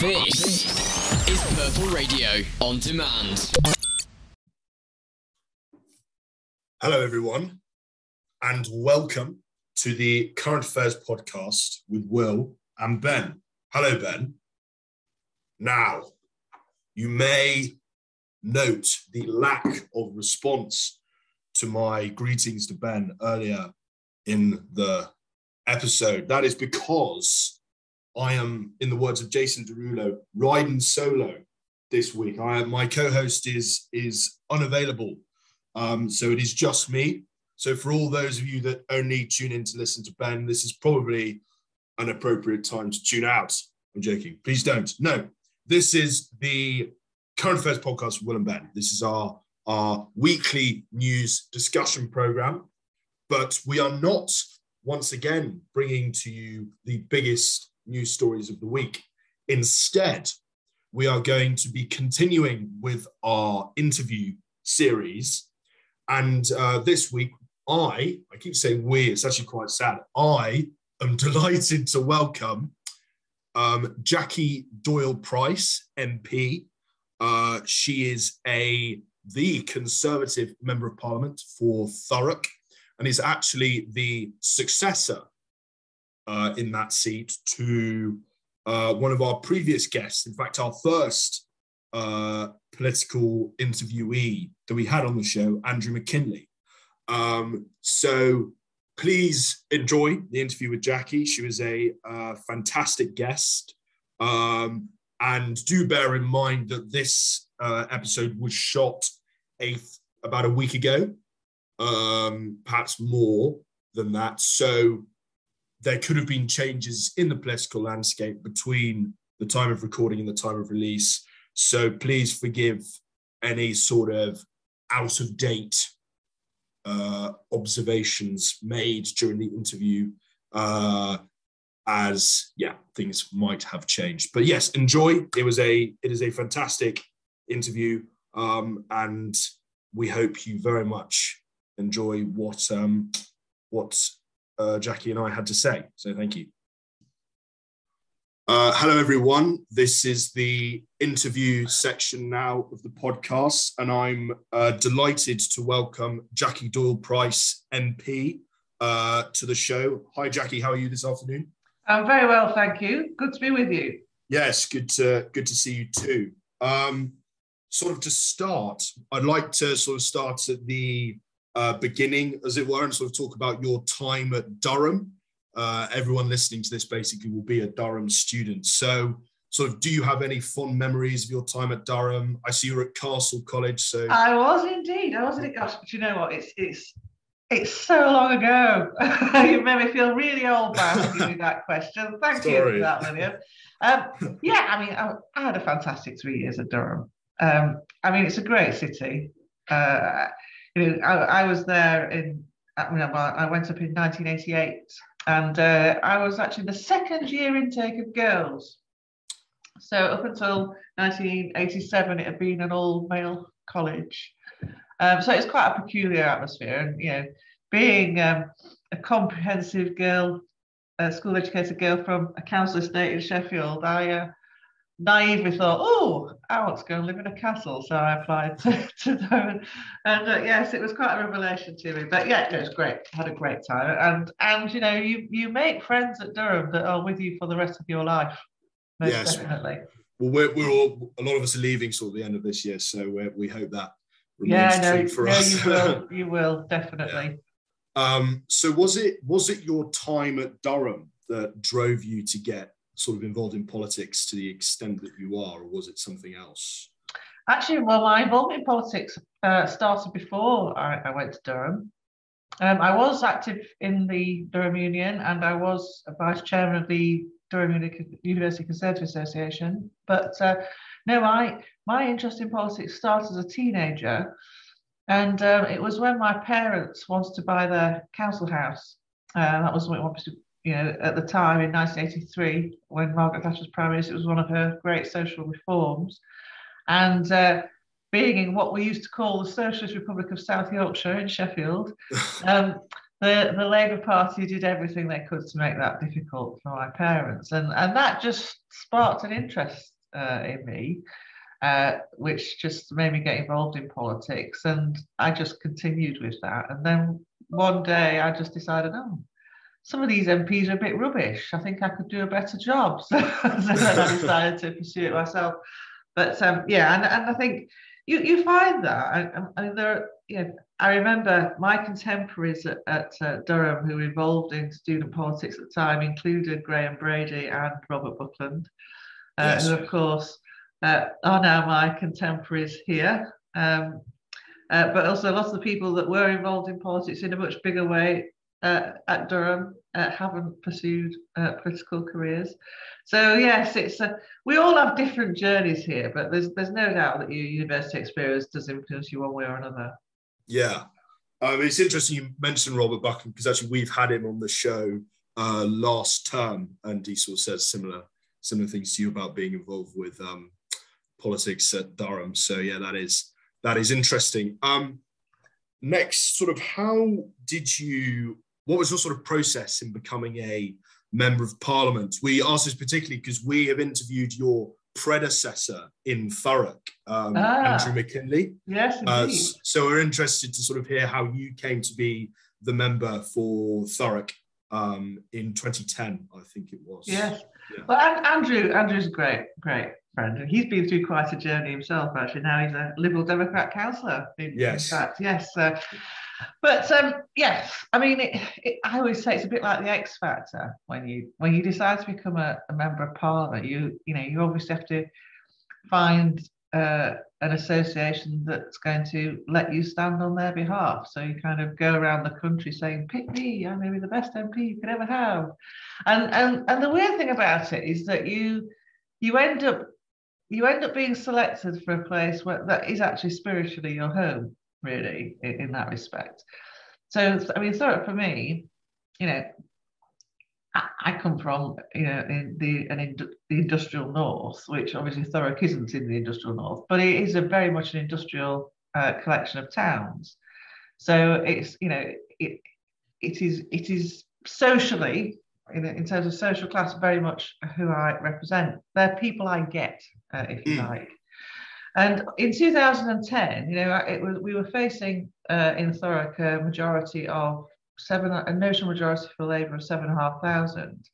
This is Purple Radio on demand. Hello, everyone, and welcome to the Current Affairs podcast with Will and Ben. Hello, Ben. Now, you may note the lack of response to my greetings to Ben earlier in the episode. That is because I am, in the words of Jason Derulo, riding solo this week. I my co-host is is unavailable, um, so it is just me. So for all those of you that only tune in to listen to Ben, this is probably an appropriate time to tune out. I'm joking. Please don't. No, this is the Current Affairs podcast with Will and Ben. This is our our weekly news discussion program, but we are not once again bringing to you the biggest news stories of the week. Instead, we are going to be continuing with our interview series. And uh, this week, I, I keep saying we, it's actually quite sad. I am delighted to welcome um, Jackie Doyle Price, MP. Uh, she is a the Conservative Member of Parliament for Thurrock and is actually the successor uh, in that seat to uh, one of our previous guests. In fact, our first uh, political interviewee that we had on the show, Andrew MacKinlay. Um, so please enjoy the interview with Jackie. She was a uh, fantastic guest. Um, and do bear in mind that this uh, episode was shot a, about a week ago, um, perhaps more than that. So there could have been changes in the political landscape between the time of recording and the time of release. So please forgive any sort of out of date uh, observations made during the interview, uh, as yeah, things might have changed. But yes, enjoy. It was a it is a fantastic interview, um, and we hope you very much enjoy what um, what uh, Jackie and I had to say. So thank you. Uh, hello, everyone. This is the interview section now of the podcast, and I'm uh, delighted to welcome Jackie Doyle Price, MP, uh, to the show. Hi, Jackie. How are you this afternoon? I'm very well, thank you. Good to be with you. Yes, good to good to see you too. Um, sort of to start, I'd like to sort of start at the uh, beginning, as it were, and sort of talk about your time at Durham. Uh, everyone listening to this basically will be a Durham student. So, sort of, do you have any fond memories of your time at Durham? I see you're at Castle College. So I was indeed. I was at Castle. But you know what? It's it's it's so long ago. you made me feel really old by asking me that question. Thank Sorry. you for that, William. Um, yeah, I mean, I, I, had a fantastic three years at Durham. Um, I mean, it's a great city. Uh, you know, I, I was there in, I, mean, I went up in 1988 and uh, I was actually the second year intake of girls. So up until 1987, it had been an all male college. Um, so it's quite a peculiar atmosphere. And, you know, being um, a comprehensive girl, a school educated girl from a council estate in Sheffield, I, uh, naively thought, oh, I want to go and live in a castle. So I applied to, to them. And uh, yes, it was quite a revelation to me. But yeah, it was great. Had a great time. And, and you know, you, you make friends at Durham that are with you for the rest of your life. Most yes. definitely. Well, we're, we're all, a lot of us are leaving sort of the end of this year. So uh, we hope that yeah, no, for no, us. you will. You will, definitely. Yeah. Um, so was it was it your time at Durham that drove you to get sort of involved in politics to the extent that you are, or was it something else? Actually, well, my involvement in politics uh, started before I, I, went to Durham. Um, I was active in the Durham Union and I was a vice chairman of the Durham University Conservative Association. But uh, no, I, my interest in politics started as a teenager. And um, it was when my parents wanted to buy their council house. Uh, that was when wanted to you know, at the time in 1983, when Margaret Thatcher was Prime Minister, it was one of her great social reforms. And uh, being in what we used to call the Socialist Republic of South Yorkshire in Sheffield, um, the, the Labour Party did everything they could to make that difficult for my parents. And, and that just sparked an interest uh, in me, uh, which just made me get involved in politics. And I just continued with that. And then one day I just decided, oh, some of these MPs are a bit rubbish. I think I could do a better job. So, so then I decided to pursue it myself. But um, yeah, and, and I think you, you find that. I, I mean, there, you know, I remember my contemporaries at, at uh, Durham who were involved in student politics at the time included Graham Brady and Robert Buckland, uh, yes. who, of course, uh, are now my contemporaries here. Um, uh, but also lots of the people that were involved in politics in a much bigger way uh, at Durham uh, haven't pursued political careers. So yes, it's a, we all have different journeys here, but there's there's no doubt that your university experience does influence you one way or another. Yeah. Um, it's interesting you mentioned Robert Buckland because actually we've had him on the show uh, last term, and he sort of says similar similar things to you about being involved with um, politics at Durham. So yeah, that is that is interesting. Um, next, sort of, how did you? What was your sort of process in becoming a member of Parliament? We asked this particularly because we have interviewed your predecessor in Thurrock, um, ah, Andrew MacKinlay. Yes, uh, so we're interested to sort of hear how you came to be the member for Thurrock um, in 2010, I think it was. Yes. Yeah. Well, Andrew, Andrew's a great, great friend. He's been through quite a journey himself, actually. Now he's a Liberal Democrat councillor. In, yes. In fact, yes. Uh, but um, yes, I mean, it, it, I always say it's a bit like the X Factor when you when you decide to become a, a member of Parliament. You you know you obviously have to find uh, an association that's going to let you stand on their behalf. So you kind of go around the country saying, "Pick me! I'm going to be the best MP you could ever have." And and and the weird thing about it is that you you end up you end up being selected for a place where that is actually spiritually your home really in, in that respect. So I mean, so for me, you know, I, come from you know in the an in, the industrial north, which obviously Thurrock isn't in the industrial north, but it is a very much an industrial uh, collection of towns. So it's you know it it is it is socially in, in terms of social class very much who I represent. They're people I get, uh, if you mm. like. And in 2010, you know, it was we were facing uh, in Thurrock a majority of seven, a notional majority for Labour of seven and a half thousand.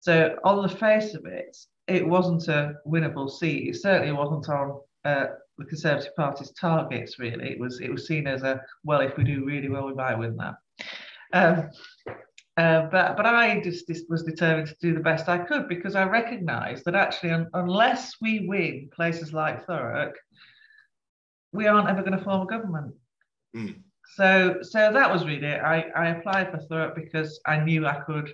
So on the face of it, it wasn't a winnable seat. It certainly wasn't on uh, the Conservative Party's targets. Really, it was it was seen as a well, if we do really well, we might win that. Um, uh, but but I just, just, was determined to do the best I could because I recognised that actually, un, unless we win places like Thurrock, we aren't ever going to form a government. Mm. So so that was really it. I, I applied for Thurrock because I knew I could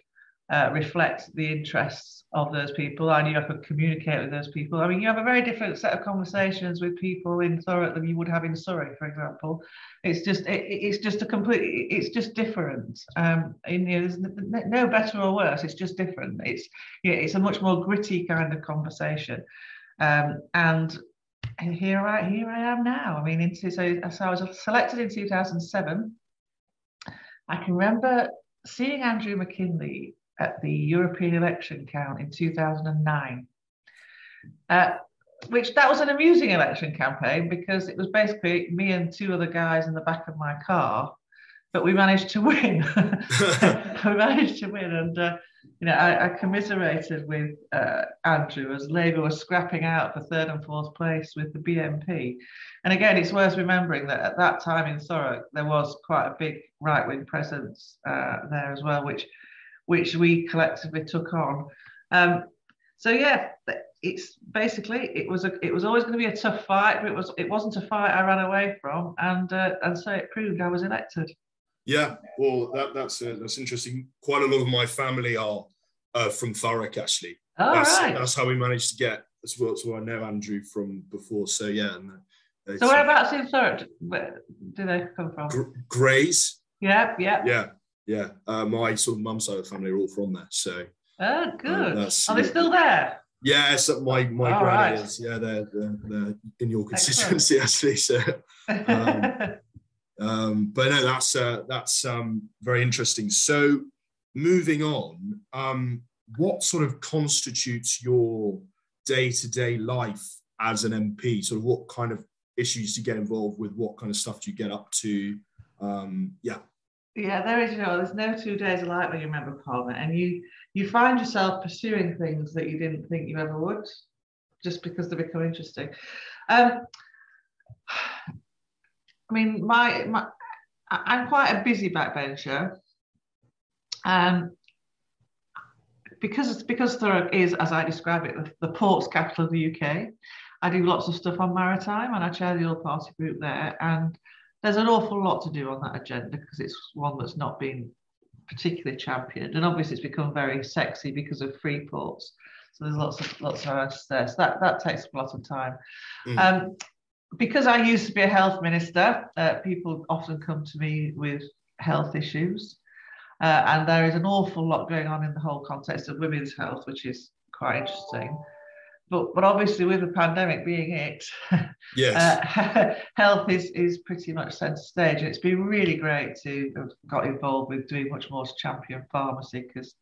uh, reflect the interests of those people. I knew I could communicate with those people. I mean, you have a very different set of conversations with people in Thurrock than you would have in Surrey, for example. It's just it, it's just a complete it's just different. Um, and, you know, there's no better or worse. It's just different. It's yeah, it's a much more gritty kind of conversation. Um, and here I here I am now. I mean, into so, so I was selected in 2007. I can remember seeing Andrew MacKinlay at the European election count in 2009. Uh, which that was an amusing election campaign because it was basically me and two other guys in the back of my car, but we managed to win. we managed to win, and uh, you know I, I commiserated with uh, Andrew as Labour was scrapping out for third and fourth place with the BNP. And again, it's worth remembering that at that time in Thurrock there was quite a big right-wing presence uh, there as well, which which we collectively took on. Um, so yeah, it's basically it was a it was always going to be a tough fight, but it was it wasn't a fight I ran away from, and uh, and so it proved I was elected. Yeah, well, that, that's uh, that's interesting. Quite a lot of my family are uh, from Thurrock, actually. Oh, that's, right. that's how we managed to get. That's what so I know Andrew from before. So yeah. And, uh, so whereabouts in Thurrock do they come from? Gr- Grays. Yeah, yeah. Yeah, yeah, uh, my sort of mum's side of the family are all from there. So. Oh, good. Uh, are they still there? Yeah, so my my oh, right. Yeah, they're, they're, they're in your constituency actually. So. Um, Um, but no, that's uh, that's um, very interesting. So, moving on, um, what sort of constitutes your day-to-day life as an MP? Sort of what kind of issues do you get involved with? What kind of stuff do you get up to? Um, yeah. Yeah, there is. You know, there's no two days alike when you remember Parliament, and you you find yourself pursuing things that you didn't think you ever would, just because they become interesting. Um, I mean, my, my I'm quite a busy backbencher. Um, because it's because Thurrock is, as I describe it, the, the, ports capital of the UK. I do lots of stuff on maritime, and I chair the All Party group there. And there's an awful lot to do on that agenda because it's one that's not been particularly championed, and obviously it's become very sexy because of free ports. So there's lots of lots of answers there. So that that takes a lot of time. Mm. Um, because I used to be a health minister, uh, people often come to me with health issues. Uh, and there is an awful lot going on in the whole context of women's health, which is quite interesting. But, but obviously, with the pandemic being it, yes. uh, health is, is pretty much centre stage. And it's been really great to have got involved with doing much more to champion pharmacy because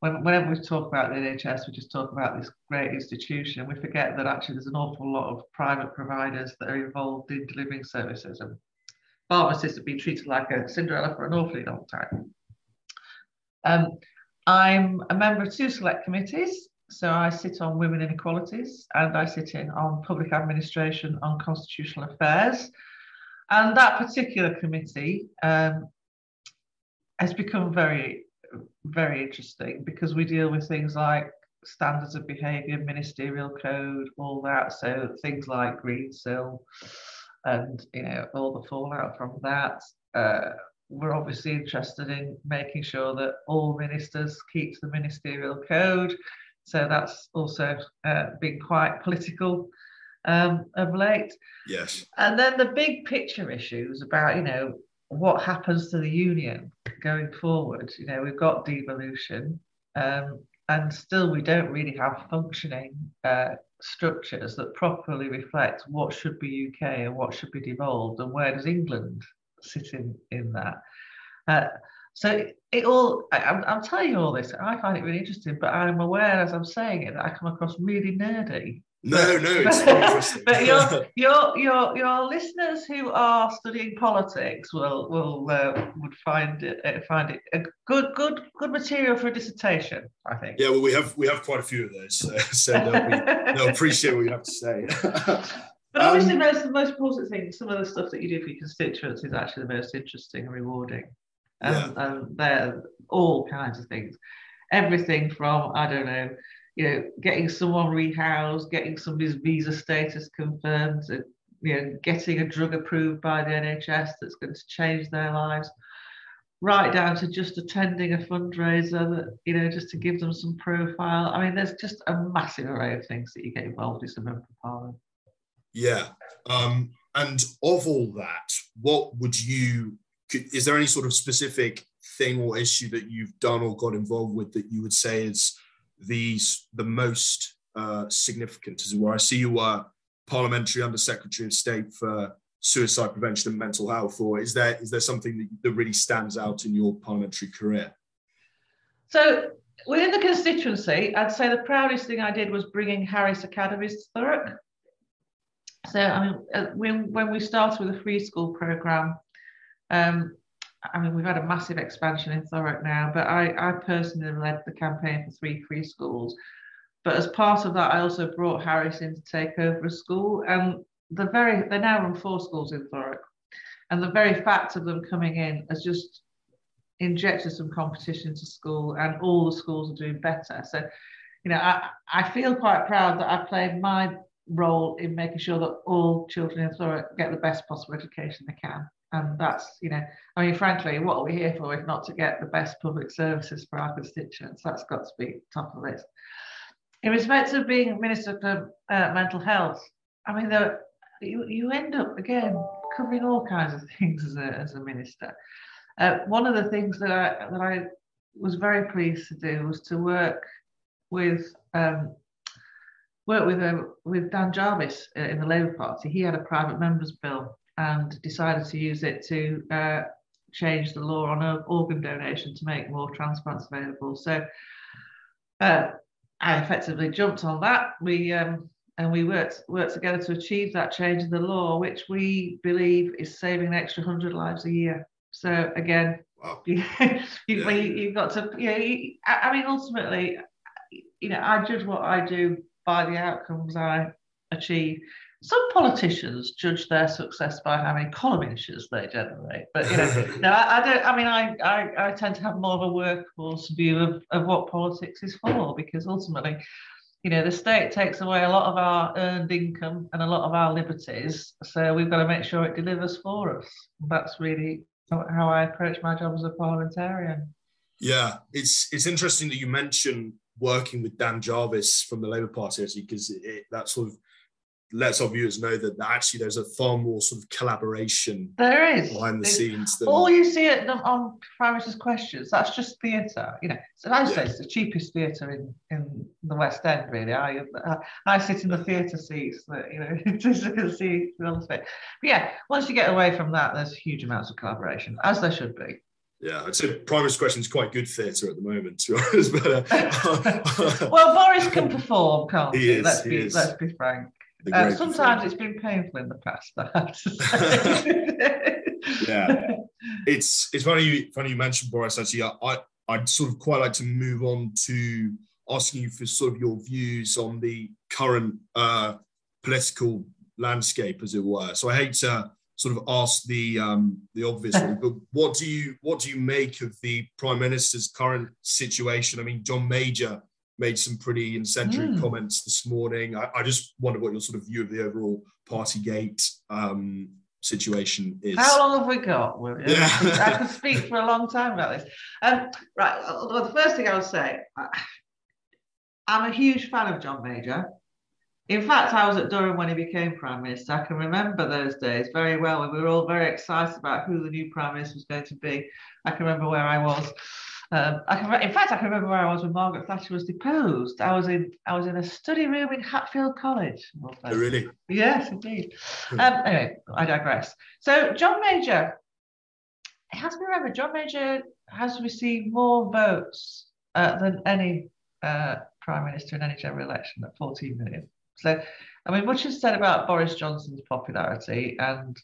when, whenever we talk about the NHS, we just talk about this great institution. We forget that actually there's an awful lot of private providers that are involved in delivering services. And pharmacists have been treated like a Cinderella for an awfully long time. Um, I'm a member of two select committees. So I sit on women inequalities and I sit in on public administration on constitutional affairs. And that particular committee um, has become very very interesting because we deal with things like standards of behaviour, ministerial code, all that. So things like Greensill and you know all the fallout from that. Uh, we're obviously interested in making sure that all ministers keep the ministerial code. So that's also uh, been quite political um, of late. Yes. And then the big picture issues about, you know, what happens to the union going forward? You know, we've got devolution, um, and still we don't really have functioning uh, structures that properly reflect what should be UK and what should be devolved, and where does England sit in in that? Uh, so it all, I, am I'm, I'm telling you all this, I find it really interesting, but I'm aware as I'm saying it that I come across really nerdy. No, no, it's but your, your your your listeners who are studying politics will will uh, would find it uh, find it a good good good material for a dissertation. I think. Yeah, well, we have we have quite a few of those, uh, so they'll, be, they'll appreciate what you have to say. but obviously, um, most the most important thing, some of the stuff that you do for your constituents is actually the most interesting and rewarding. Um, yeah. and they're all kinds of things, everything from I don't know you know, getting someone rehoused, getting somebody's visa status confirmed, you know, getting a drug approved by the NHS that's going to change their lives, right down to just attending a fundraiser that, you know, just to give them some profile. I mean, there's just a massive array of things that you get involved in as a member of parliament. Yeah. Um, and of all that, what would you, is there any sort of specific thing or issue that you've done or got involved with that you would say is the, the most uh, significant, as well. I see you are Parliamentary Under Secretary of State for Suicide Prevention and Mental Health, or is there is there something that, that really stands out in your parliamentary career? So within the constituency, I'd say the proudest thing I did was bringing Harris Academies to Thurrock. So I mean, uh, when when we started with the free school program, um, I mean, we've had a massive expansion in Thurrock now, but I, I personally led the campaign for three free schools. But as part of that, I also brought Harris in to take over a school. And the very they now run four schools in Thurrock. And the very fact of them coming in has just injected some competition to school, and all the schools are doing better. So, you know, I, I feel quite proud that I played my role in making sure that all children in Thurrock get the best possible education they can. And that's, you know, I mean, frankly, what are we here for if not to get the best public services for our constituents? That's got to be top of the list. In respect of being Minister for uh, Mental Health, I mean, you, you end up, again, covering all kinds of things as a, as a minister. Uh, one of the things that I, that I was very pleased to do was to work with um, work with uh, with Dan Jarvis in the Labour Party. He had a private members bill and decided to use it to uh, change the law on organ donation to make more transplants available. So uh, I effectively jumped on that. We um, and we worked worked together to achieve that change in the law, which we believe is saving an extra hundred lives a year. So again, wow. you, you, have got to, you know, you, I mean, ultimately, you know, I judge what I do by the outcomes I achieve. Some politicians judge their success by how many column inches they generate, but you know, no, I, I, don't. I mean, I, I, I tend to have more of a workforce view of, of what politics is for, because ultimately, you know, the state takes away a lot of our earned income and a lot of our liberties, so we've got to make sure it delivers for us. That's really how I approach my job as a parliamentarian. Yeah, it's it's interesting that you mention working with Dan Jarvis from the Labour Party, actually, because that sort of lets our viewers know that actually there's a far more sort of collaboration there is behind the scenes. Than... All you see it on Prime Minister's questions, that's just theatre. You know, so I say yeah. it's the cheapest theatre in, in the West End, really. I I sit in the theatre seats that you know to see the But yeah, once you get away from that, there's huge amounts of collaboration, as there should be. Yeah, I'd say Minister's question is quite good theatre at the moment, to be honest. But, uh, well, Boris can perform, can't he? he? Is, let's, he be, is. let's be frank. Uh, sometimes it's been painful in the past. yeah, it's it's funny. Funny you mentioned Boris. Actually, I I'd sort of quite like to move on to asking you for sort of your views on the current uh, political landscape, as it were. So I hate to sort of ask the um, the obvious one, but what do you what do you make of the prime minister's current situation? I mean, John Major made some pretty incendiary mm. comments this morning. I, I, just wonder what your sort of view of the overall Partygate um, situation is. How long have we got, William? Yeah. I could speak for a long time about this. Um, right, well, the first thing I would say, I'm a huge fan of John Major. In fact, I was at Durham when he became Prime Minister. I can remember those days very well. When we were all very excited about who the new Prime Minister was going to be. I can remember where I was. Um, I can, in fact, I can remember where I was when Margaret Thatcher was deposed. I was in, I was in a study room in Hatfield College. Oh, really? Yes, indeed. Hmm. um, anyway, I digress. So, John Major, it has to be remembered, John Major has received more votes uh, than any uh, prime minister in any general election at 14 million. So, I mean, much is said about Boris Johnson's popularity, and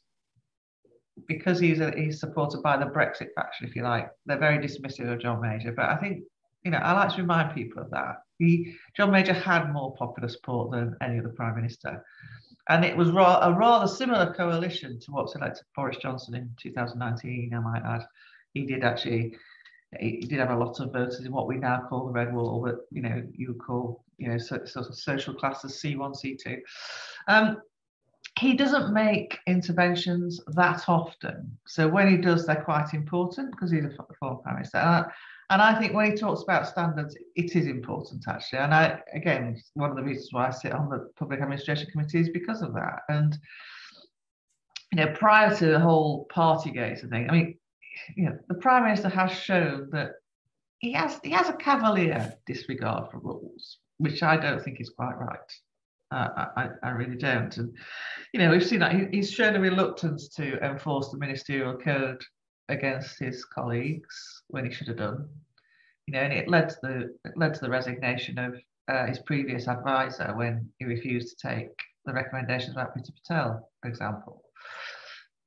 because he's a, he's supported by the Brexit faction, if you like, they're very dismissive of John Major. But I think you know I like to remind people of that. He John Major had more popular support than any other prime minister, and it was ra- a rather similar coalition to what's elected Boris Johnson in 2019. I might add, he did actually. He did have a lot of voters in what we now call the red wall, but you know you would call you know sort of social classes C1, C2. Um, he doesn't make interventions that often. So when he does, they're quite important because he's a former prime minister. And I, and I think when he talks about standards, it is important actually. And I, again, one of the reasons why I sit on the public administration committee is because of that. And you know, prior to the whole Partygate thing, I mean, you know, the prime minister has shown that he has he has a cavalier disregard for rules, which I don't think is quite right. Uh, I, I really don't. And, you know, we've seen that he, he's shown a reluctance to enforce the ministerial code against his colleagues when he should have done. You know, and it led to the it led to the resignation of uh, his previous advisor when he refused to take the recommendations about Priti Patel, for example.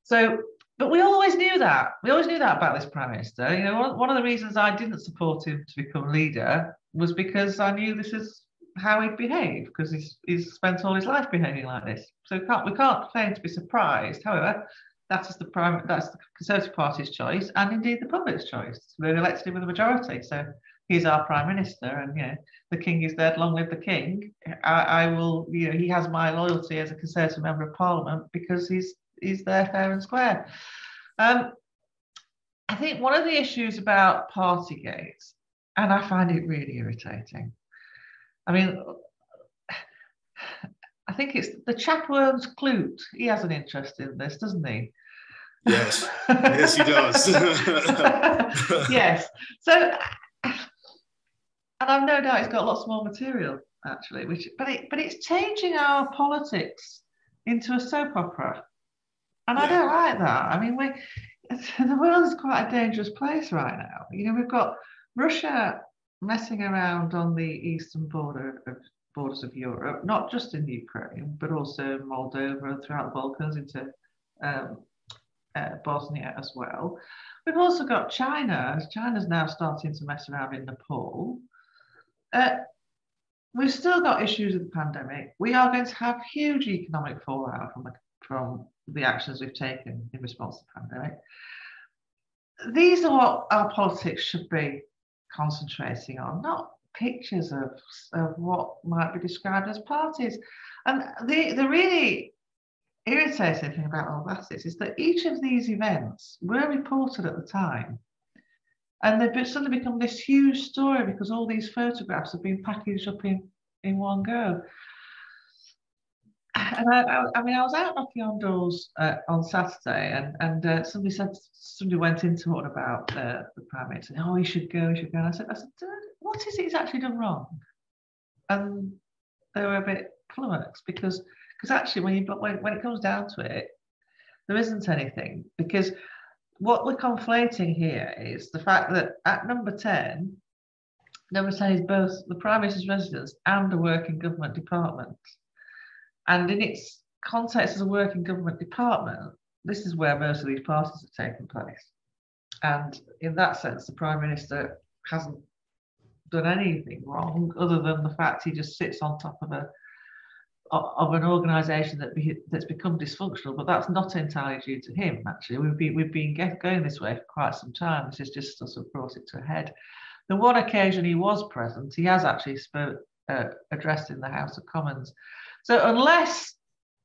So, but we always knew that. We always knew that about this prime minister. You know, one, one of the reasons I didn't support him to become leader was because I knew this is how he'd behave because he's, he's spent all his life behaving like this. So we can't we can't claim to be surprised. However, that is the prime that's the Conservative Party's choice and indeed the public's choice. We've elected him with a majority, so he's our prime minister, and you know the king is dead. Long live the king! I, I will, you know, he has my loyalty as a Conservative member of Parliament because he's he's there fair and square. Um, I think one of the issues about Partygate, and I find it really irritating, I mean, I think it's the Chatworms Clute. He has an interest in this, doesn't he? Yes, yes, he does. yes. So, and I've no doubt he's got lots more material actually, which but it but it's changing our politics into a soap opera. And yeah. I don't like that. I mean, we the world is quite a dangerous place right now. You know, we've got Russia messing around on the eastern border of borders of Europe, not just in Ukraine, but also Moldova and throughout the Balkans into um, uh, Bosnia as well. We've also got China. China's now starting to mess around in Nepal. Uh, we've still got issues with the pandemic. We are going to have huge economic fallout from the, from the actions we've taken in response to the pandemic. These are what our politics should be concentrating on, not pictures of, of what might be described as parties. And the, the really irritating thing about all that is, is that each of these events were reported at the time. And they've suddenly become this huge story because all these photographs have been packaged up in, in one go. And I, I, I mean, I was out knocking on doors uh, on Saturday, and and uh, somebody said somebody went into it about the Prime Minister. Oh, he should go, he should go. And I said, I said, what is it he's actually done wrong? And they were a bit flummoxed because because actually when you when, when it comes down to it, there isn't anything because what we're conflating here is the fact that at number 10, number 10 is both the Prime Minister's residence and a working government department. And in its context as a working government department, this is where most of these parties have taken place. And in that sense, the Prime Minister hasn't done anything wrong other than the fact he just sits on top of a of an organisation that be, that's become dysfunctional, but that's not entirely due to him. Actually, we've been we've been get, going this way for quite some time. This has just sort of brought it to a head. The one occasion he was present, he has actually spoke, uh, addressed in the House of Commons. So unless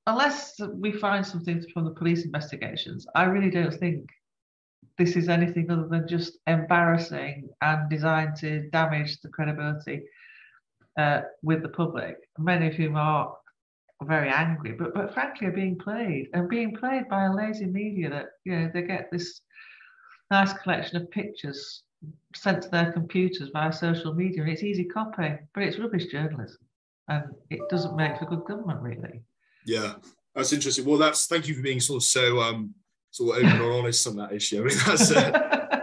unless we find something from the police investigations, I really don't think this is anything other than just embarrassing and designed to damage the credibility uh, with the public, many of whom are very angry, but but frankly are being played and being played by a lazy media that you know they get this nice collection of pictures sent to their computers via social media it's easy copy, but it's rubbish journalism and it doesn't make for good government really. Yeah, that's interesting. Well, that's thank you for being sort of so um sort of open and honest on that issue. I mean, that's uh,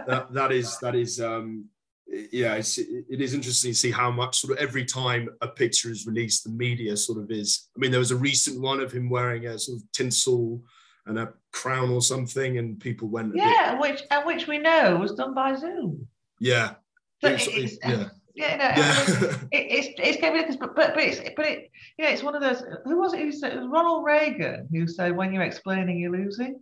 that that is that is um yeah, it's, it is interesting to see how much sort of every time a picture is released, the media sort of is. I mean, there was a recent one of him wearing a sort of tinsel and a crown or something, and people went. Yeah, bit, which and which we know was done by Zoom. Yeah. it's, it's, yeah. Yeah, no, yeah. I mean, it, it's it's because but but but it's but it yeah, it's one of those. Who was it who said? It was Ronald Reagan who said, "When you're explaining, you're losing."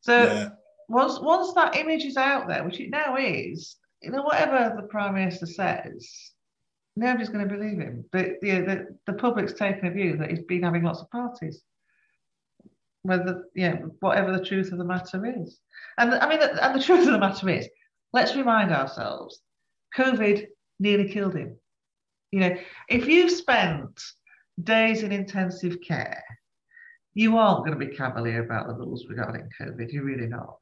So yeah. once once that image is out there, which it now is, you know, whatever the prime minister says, nobody's going to believe him. The, the, the, the public's taken a view that he's been having lots of parties. Whether, yeah, whatever the truth of the matter is. And I mean, and the truth of the matter is, let's remind ourselves, COVID nearly killed him. You know, if you've spent days in intensive care, you aren't going to be cavalier about the rules regarding COVID. You're really not.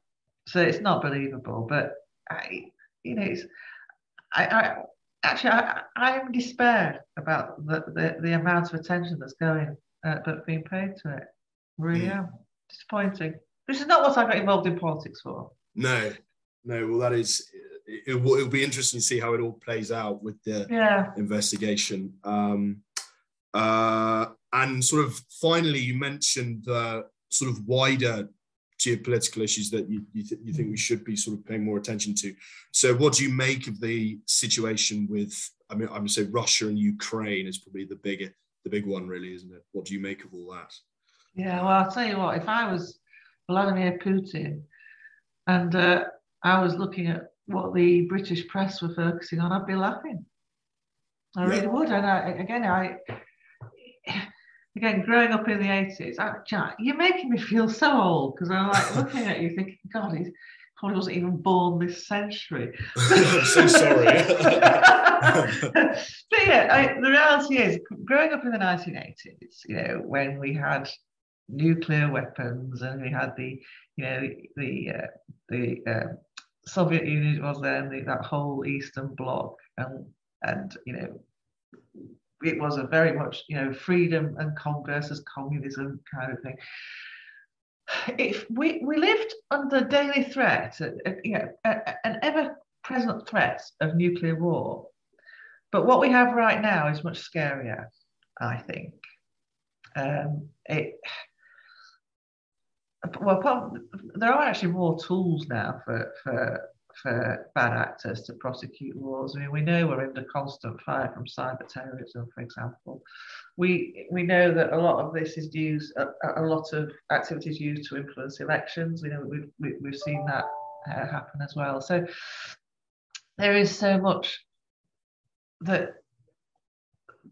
So it's not believable. But I, you know, it's, I, I actually, I, I'm despair about the, the, the amount of attention that's going, uh, that's being paid to it. Really mm. am. Disappointing. This is not what I got involved in politics for. No, no. Well, that is, it, will, it'll be interesting to see how it all plays out with the yeah. investigation. Um, uh, and sort of finally, you mentioned the sort of wider geopolitical issues that you, you, th- you, think we should be sort of paying more attention to. So, what do you make of the situation with? I mean, I'm going to say Russia and Ukraine is probably the big the big one, really, isn't it? What do you make of all that? Yeah, well, I'll tell you what. If I was Vladimir Putin, and uh, I was looking at what the British press were focusing on, I'd be laughing. I yeah. really would. And I, again, I again, growing up in the 80s, Jack, you're making me feel so old because I'm like looking at you thinking, God, he probably wasn't even born this century. I'm so sorry. but yeah, I, the reality is, growing up in the 1980s, you know, when we had nuclear weapons and we had the, you know, the uh, the uh, Soviet Union was then the, that whole Eastern Bloc, and and you know it was a very much you know freedom and Congress as communism kind of thing. if we, we lived under daily threat, uh, you know, an ever-present threat of nuclear war, but what we have right now is much scarier, I think. Um, it, well, there are actually more tools now for, for for bad actors to prosecute wars. I mean, we know we're under constant fire from cyber terrorism, for example. We we know that a lot of this is used, a, a lot of activities used to influence elections. We know we've we, have seen that uh, happen as well. So there is so much that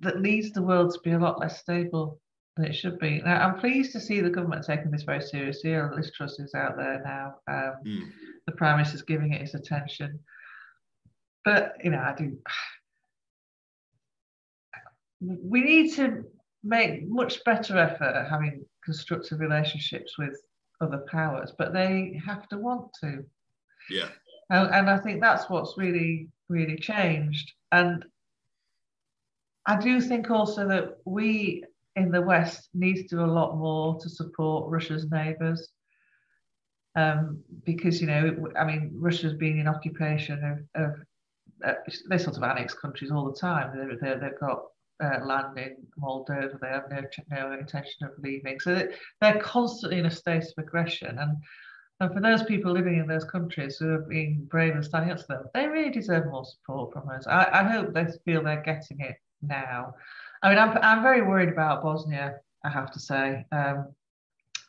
that leads the world to be a lot less stable than it should be. Now, I'm pleased to see the government taking this very seriously. Liz Truss is out there now. Um, mm. The Prime Minister is giving it his attention. But, you know, I do. We need to make much better effort at having constructive relationships with other powers, but they have to want to. Yeah. And, and I think that's what's really, really changed. And I do think also that we in the West needs to do a lot more to support Russia's neighbours. Um, because, you know, I mean, Russia's been in occupation of, of uh, they sort of annex countries all the time. they have got uh, land in Moldova, they have no, no intention of leaving. So they, they're constantly in a state of aggression. And, and for those people living in those countries who have been brave and standing up to them, they really deserve more support from us. I, I hope they feel they're getting it now. I mean, I'm, I'm very worried about Bosnia, I have to say. Um,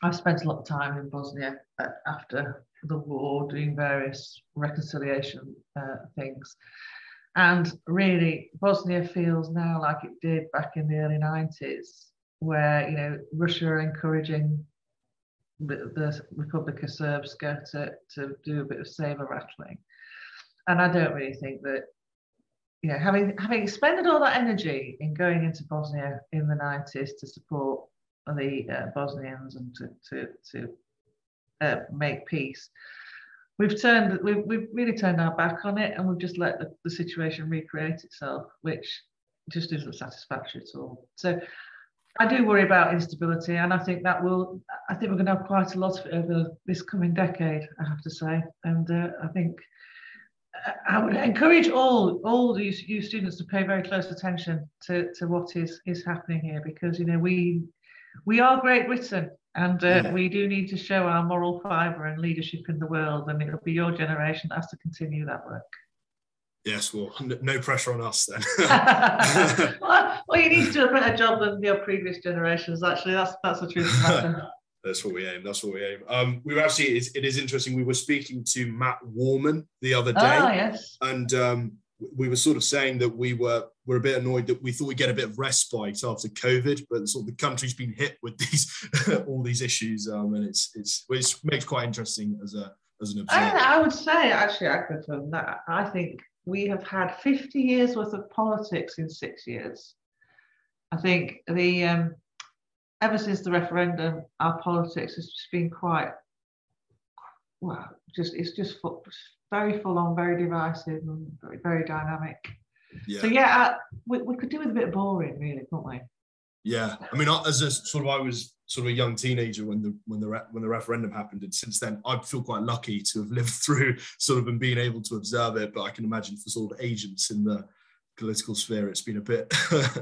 I've spent a lot of time in Bosnia uh, after the war doing various reconciliation uh, things. And really, Bosnia feels now like it did back in the early 90s, where, you know, Russia are encouraging the, the Republika Srpska to, to do a bit of saber rattling. And I don't really think that you know, having having expended all that energy in going into Bosnia in the 90s to support the uh, Bosnians and to to, to uh, make peace, we've turned we've, we've really turned our back on it and we've just let the, the situation recreate itself, which just isn't satisfactory at all. So I do worry about instability, and I think that will. I think we're going to have quite a lot of it over this coming decade. I have to say, and uh, I think I would encourage all all these you students to pay very close attention to, to what is is happening here because you know we we are Great Britain and uh, yeah. we do need to show our moral fibre and leadership in the world and it'll be your generation that has to continue that work. Yes, well, no pressure on us then. well, well, you need to do a better job than your previous generations. Actually, that's that's the truth. That's what we aim. That's what we aim. Um, we were actually, it is interesting. We were speaking to Matt Warman the other day. Oh, yes. And um, we were sort of saying that we were were a bit annoyed that we thought we'd get a bit of respite after COVID, but sort of the country's been hit with these all these issues, um, and it's it's it makes quite interesting as a as an observer. I, I would say actually, I that. I think we have had 50 years worth of politics in six years. I think the um, ever since the referendum, our politics has just been quite, well, just it's just full, very full on, very divisive, and very, very dynamic. Yeah. So yeah, uh, we, we could do with a bit of boring, really, couldn't we? Yeah, I mean, as a sort of, I was sort of a young teenager when the when the when the referendum happened, and since then, I feel quite lucky to have lived through sort of and being able to observe it. But I can imagine for sort of agents in the political sphere, it's been a bit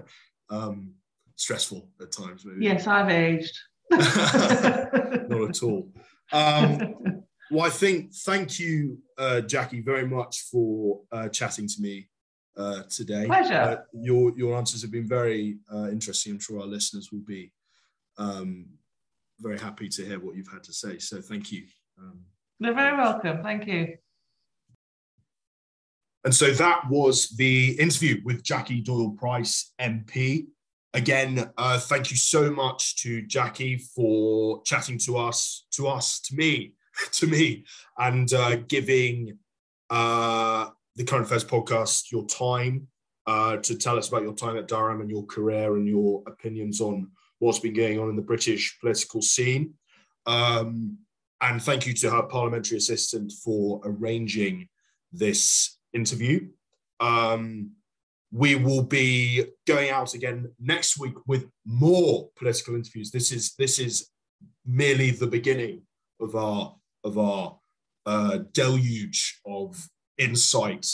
um, stressful at times. Maybe. Yes, I've aged. Not at all. Um, well, I think thank you, uh, Jackie, very much for uh, chatting to me uh, today. Pleasure. Uh, your your answers have been very uh, interesting. I'm sure our listeners will be um, very happy to hear what you've had to say. So thank you. Um, You're very welcome. Thank you. And so that was the interview with Jackie Doyle Price, MP. Again, uh, thank you so much to Jackie for chatting to us, to us, to me, to me, and uh, giving uh, the Current Affairs podcast your time uh, to tell us about your time at Durham and your career and your opinions on what's been going on in the British political scene. Um, and thank you to her parliamentary assistant for arranging this interview. Um, we will be going out again next week with more political interviews. This is this is merely the beginning of our of our uh, deluge of insight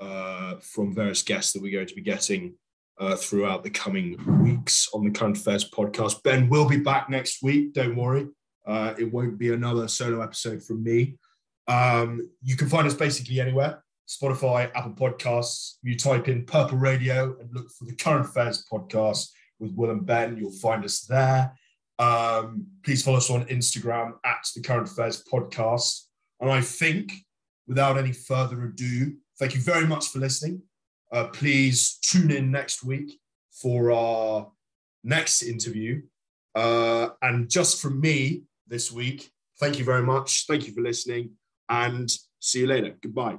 uh, from various guests that we're going to be getting uh, throughout the coming weeks on the Current Affairs podcast. Ben will be back next week. Don't worry. Uh, it won't be another solo episode from me. Um, you can find us basically anywhere Spotify, Apple Podcasts. You type in Purple Radio and look for the Current Affairs podcast with Will and Ben. You'll find us there. Um, please follow us on Instagram at the Current Affairs podcast. And I think, without any further ado, thank you very much for listening. Uh, please tune in next week for our next interview. Uh, and just from me this week, thank you very much. Thank you for listening and see you later. Goodbye.